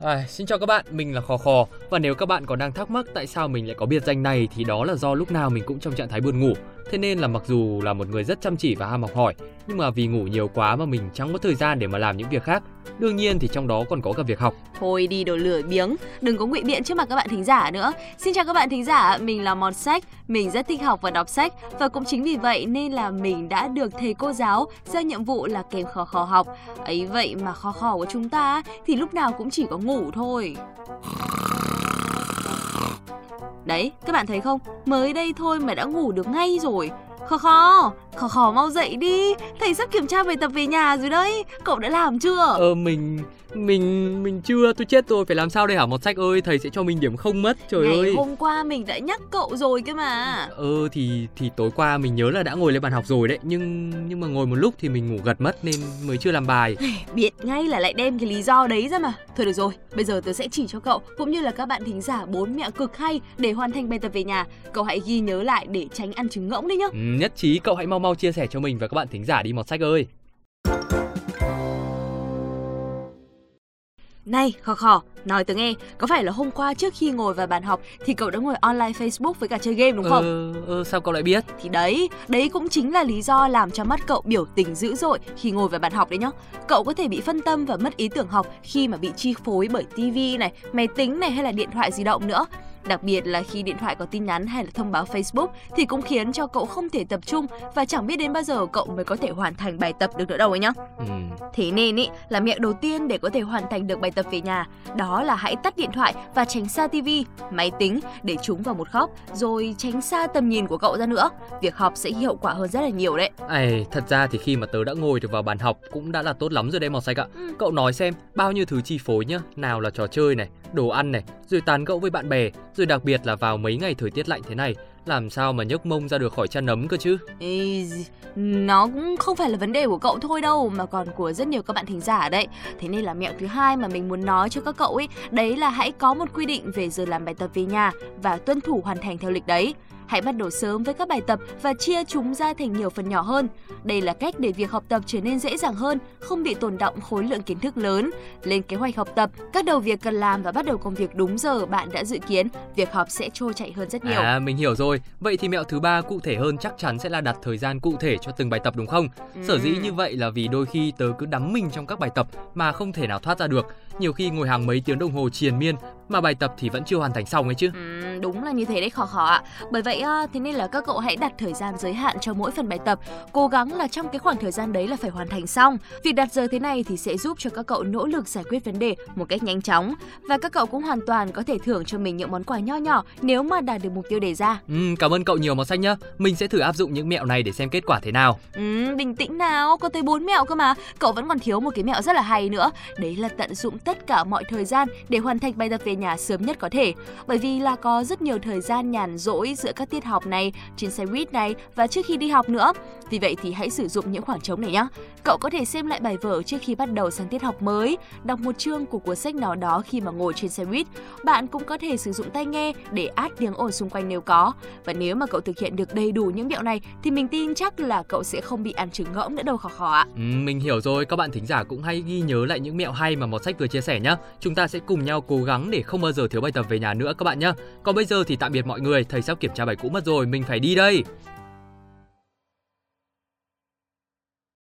À, xin chào các bạn, mình là Khò Khò và nếu các bạn còn đang thắc mắc tại sao mình lại có biệt danh này thì đó là do lúc nào mình cũng trong trạng thái buồn ngủ. Thế nên là mặc dù là một người rất chăm chỉ và ham học hỏi, nhưng mà vì ngủ nhiều quá mà mình chẳng có thời gian để mà làm những việc khác. Đương nhiên thì trong đó còn có cả việc học. Thôi đi đồ lửa biếng, đừng có ngụy biện trước mặt các bạn thính giả nữa. Xin chào các bạn thính giả, mình là Mọt Sách, mình rất thích học và đọc sách và cũng chính vì vậy nên là mình đã được thầy cô giáo giao nhiệm vụ là kèm khó khó học. Ấy vậy mà khó khó của chúng ta thì lúc nào cũng chỉ có ngủ thôi. Đấy, các bạn thấy không? Mới đây thôi mà đã ngủ được ngay rồi. Khò khò, khò khò mau dậy đi. Thầy sắp kiểm tra bài tập về nhà rồi đấy. Cậu đã làm chưa? Ờ mình mình mình chưa tôi chết rồi phải làm sao đây hả một sách ơi thầy sẽ cho mình điểm không mất trời Ngày ơi hôm qua mình đã nhắc cậu rồi cơ mà. ờ thì thì tối qua mình nhớ là đã ngồi lên bàn học rồi đấy nhưng nhưng mà ngồi một lúc thì mình ngủ gật mất nên mới chưa làm bài Biết ngay là lại đem cái lý do đấy ra mà. Thôi được rồi, bây giờ tớ sẽ chỉ cho cậu cũng như là các bạn thính giả bốn mẹo cực hay để hoàn thành bài tập về nhà. Cậu hãy ghi nhớ lại để tránh ăn trứng ngỗng đấy nhá. ừ, nhất trí cậu hãy mau mau chia sẻ cho mình và các bạn thính giả đi một sách ơi Này, khò khò, nói tớ nghe, có phải là hôm qua trước khi ngồi vào bàn học thì cậu đã ngồi online Facebook với cả chơi game đúng không? ờ, ờ sao cậu lại biết Thì đấy, đấy cũng chính là lý do làm cho mắt cậu biểu tình dữ dội khi ngồi vào bàn học đấy nhá. Cậu có thể bị phân tâm và mất ý tưởng học khi mà bị chi phối bởi tivi này, máy tính này hay là điện thoại di động nữa. Đặc biệt là khi điện thoại có tin nhắn hay là thông báo Facebook thì cũng khiến cho cậu không thể tập trung và chẳng biết đến bao giờ cậu mới có thể hoàn thành bài tập được nữa đâu ấy nhá. ừ. Thế nên ý, là mẹo đầu tiên để có thể hoàn thành được bài tập về nhà đó là hãy tắt điện thoại và tránh xa tivi, máy tính để chúng vào một góc rồi tránh xa tầm nhìn của cậu ra nữa. Việc học sẽ hiệu quả hơn rất là nhiều đấy. Ây, thật ra thì khi mà tớ đã ngồi được vào bàn học cũng đã là tốt lắm rồi đấy màu xanh ạ. Ừ. Cậu nói xem bao nhiêu thứ chi phối nhá, nào là trò chơi này, đồ ăn này, rồi tán gẫu với bạn bè, rồi đặc biệt là vào mấy ngày thời tiết lạnh thế này, làm sao mà nhấc mông ra được khỏi chăn ấm cơ chứ? Ê, nó cũng không phải là vấn đề của cậu thôi đâu mà còn của rất nhiều các bạn thính giả đấy. Thế nên là mẹo thứ hai mà mình muốn nói cho các cậu ấy, đấy là hãy có một quy định về giờ làm bài tập về nhà và tuân thủ hoàn thành theo lịch đấy. Hãy bắt đầu sớm với các bài tập và chia chúng ra thành nhiều phần nhỏ hơn. Đây là cách để việc học tập trở nên dễ dàng hơn, không bị tồn động khối lượng kiến thức lớn. Lên kế hoạch học tập, các đầu việc cần làm và bắt đầu công việc đúng giờ bạn đã dự kiến, việc học sẽ trôi chạy hơn rất nhiều. À, mình hiểu rồi. Vậy thì mẹo thứ ba cụ thể hơn chắc chắn sẽ là đặt thời gian cụ thể cho từng bài tập đúng không? Sở dĩ Ừ. như vậy là vì đôi khi tớ cứ đắm mình trong các bài tập mà không thể nào thoát ra được. Nhiều khi ngồi hàng mấy tiếng đồng hồ triền miên mà bài tập thì vẫn chưa hoàn thành xong ấy chứ. Ừ, đúng là như thế đấy khó khó ạ. Bởi vậy à, thế nên là các cậu hãy đặt thời gian giới hạn cho mỗi phần bài tập, cố gắng là trong cái khoảng thời gian đấy là phải hoàn thành xong. Việc đặt giờ thế này thì sẽ giúp cho các cậu nỗ lực giải quyết vấn đề một cách nhanh chóng và các cậu cũng hoàn toàn có thể thưởng cho mình những món quà nho nhỏ nếu mà đạt được mục tiêu đề ra. Ừ, cảm ơn cậu nhiều màu xanh nhá. Mình sẽ thử áp dụng những mẹo này để xem kết quả thế nào. Ừ, bình tĩnh nào, có tới 4 mẹo cơ mà. Cậu vẫn còn thiếu một cái mẹo rất là hay nữa. Đấy là tận dụng tất cả mọi thời gian để hoàn thành bài tập về nhà sớm nhất có thể. Bởi vì là có rất nhiều thời gian nhàn rỗi giữa các tiết học này, trên xe buýt này và trước khi đi học nữa. Vì vậy thì hãy sử dụng những khoảng trống này nhé. Cậu có thể xem lại bài vở trước khi bắt đầu sang tiết học mới, đọc một chương của cuốn sách nào đó khi mà ngồi trên xe buýt. Bạn cũng có thể sử dụng tai nghe để át tiếng ồn xung quanh nếu có. Và nếu mà cậu thực hiện được đầy đủ những mẹo này thì mình tin chắc là cậu sẽ không bị ăn trứng ngỗng nữa đâu khó khó ạ. Ừ, mình hiểu rồi, các bạn thính giả cũng hay ghi nhớ lại những mẹo hay mà Mọt Sách vừa chia sẻ nhé. Chúng ta sẽ cùng nhau cố gắng để không bao giờ thiếu bài tập về nhà nữa các bạn nhé. Còn bây giờ thì tạm biệt mọi người, thầy sắp kiểm tra bài cũ mất rồi, mình phải đi đây.